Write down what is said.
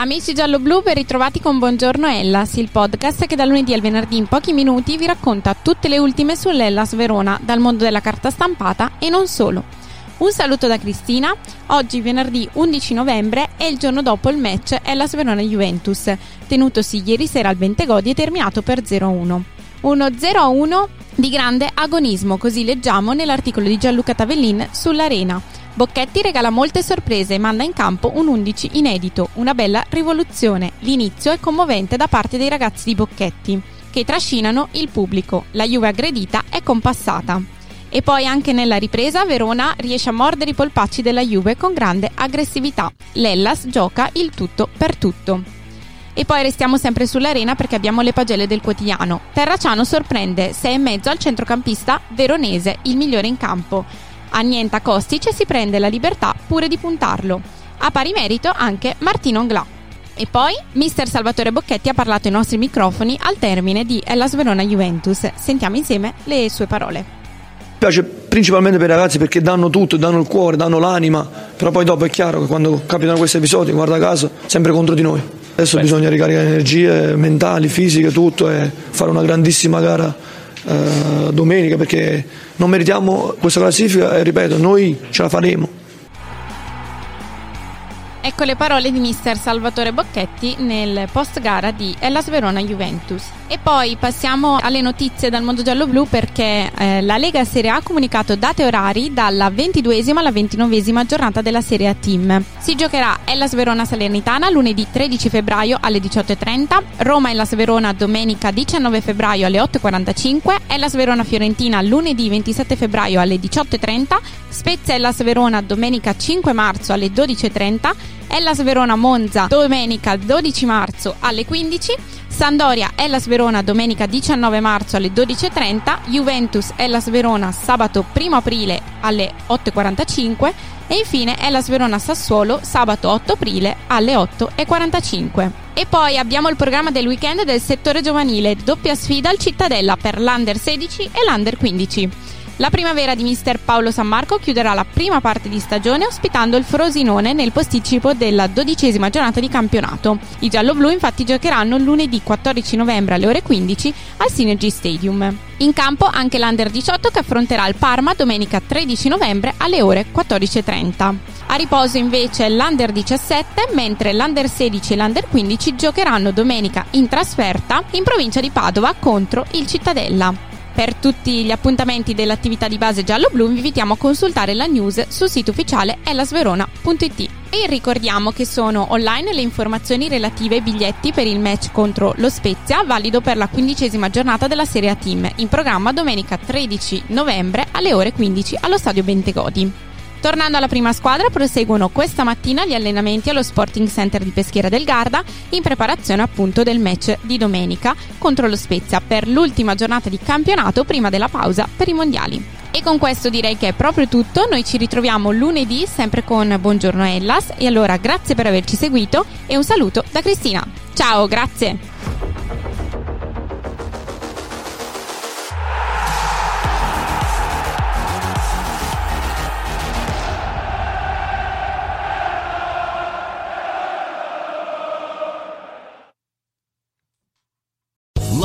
Amici giallo-blu, ben ritrovati con Buongiorno Ellas, il podcast che da lunedì al venerdì in pochi minuti vi racconta tutte le ultime sull'Ellas Verona, dal mondo della carta stampata e non solo. Un saluto da Cristina, oggi venerdì 11 novembre è il giorno dopo il match Ellas Verona-Juventus, tenutosi ieri sera al Bentegodi e terminato per 0-1. Uno 0-1 di grande agonismo, così leggiamo nell'articolo di Gianluca Tavellin sull'Arena. Bocchetti regala molte sorprese e manda in campo un 11 inedito, una bella rivoluzione. L'inizio è commovente da parte dei ragazzi di Bocchetti, che trascinano il pubblico. La Juve aggredita è compassata. E poi anche nella ripresa Verona riesce a mordere i polpacci della Juve con grande aggressività. L'Ellas gioca il tutto per tutto. E poi restiamo sempre sull'arena perché abbiamo le pagelle del quotidiano. Terraciano sorprende 6,5 al centrocampista veronese, il migliore in campo. Annienta Kostic e si prende la libertà pure di puntarlo. A pari merito anche Martino Anglà. E poi mister Salvatore Bocchetti ha parlato ai nostri microfoni al termine di Hellas Verona Juventus. Sentiamo insieme le sue parole. Mi piace principalmente per i ragazzi perché danno tutto, danno il cuore, danno l'anima, però poi dopo è chiaro che quando capitano questi episodi, guarda caso, sempre contro di noi. Adesso Beh. bisogna ricaricare energie mentali, fisiche, tutto e fare una grandissima gara eh, domenica perché non meritiamo questa classifica e ripeto, noi ce la faremo. Ecco le parole di mister Salvatore Bocchetti nel post gara di Hellas Verona Juventus. E poi passiamo alle notizie dal mondo giallo-blu perché eh, la Lega Serie A ha comunicato date orari dalla 22esima alla 29esima giornata della Serie A Team. Si giocherà Hellas Verona Salernitana lunedì 13 febbraio alle 18.30, Roma Hellas Verona domenica 19 febbraio alle 8.45, Hellas Verona Fiorentina lunedì 27 febbraio alle 18.30, Spezia Hellas Verona domenica 5 marzo alle 12.30, Hellas Verona Monza domenica 12 marzo alle 15, Sandoria Hellas Verona domenica 19 marzo alle 12.30, Juventus Hellas Verona sabato 1 aprile alle 8.45 e infine Hellas Verona Sassuolo sabato 8 aprile alle 8.45. E poi abbiamo il programma del weekend del settore giovanile, doppia sfida al Cittadella per l'Under 16 e l'Under 15. La primavera di mister Paolo San Marco chiuderà la prima parte di stagione ospitando il Frosinone nel posticipo della dodicesima giornata di campionato. I giallo-blu infatti giocheranno lunedì 14 novembre alle ore 15 al Synergy Stadium. In campo anche l'Under 18 che affronterà il Parma domenica 13 novembre alle ore 14.30. A riposo invece l'Under 17, mentre l'Under 16 e l'Under 15 giocheranno domenica in trasferta in provincia di Padova contro il Cittadella. Per tutti gli appuntamenti dell'attività di base giallo-blu vi invitiamo a consultare la news sul sito ufficiale ellasverona.it. E ricordiamo che sono online le informazioni relative ai biglietti per il match contro lo Spezia, valido per la quindicesima giornata della Serie A Team, in programma domenica 13 novembre alle ore 15 allo stadio Bentegodi. Tornando alla prima squadra, proseguono questa mattina gli allenamenti allo Sporting Center di Peschiera del Garda in preparazione appunto del match di domenica contro lo Spezia per l'ultima giornata di campionato prima della pausa per i mondiali. E con questo direi che è proprio tutto, noi ci ritroviamo lunedì sempre con Buongiorno Ellas e allora grazie per averci seguito e un saluto da Cristina. Ciao, grazie!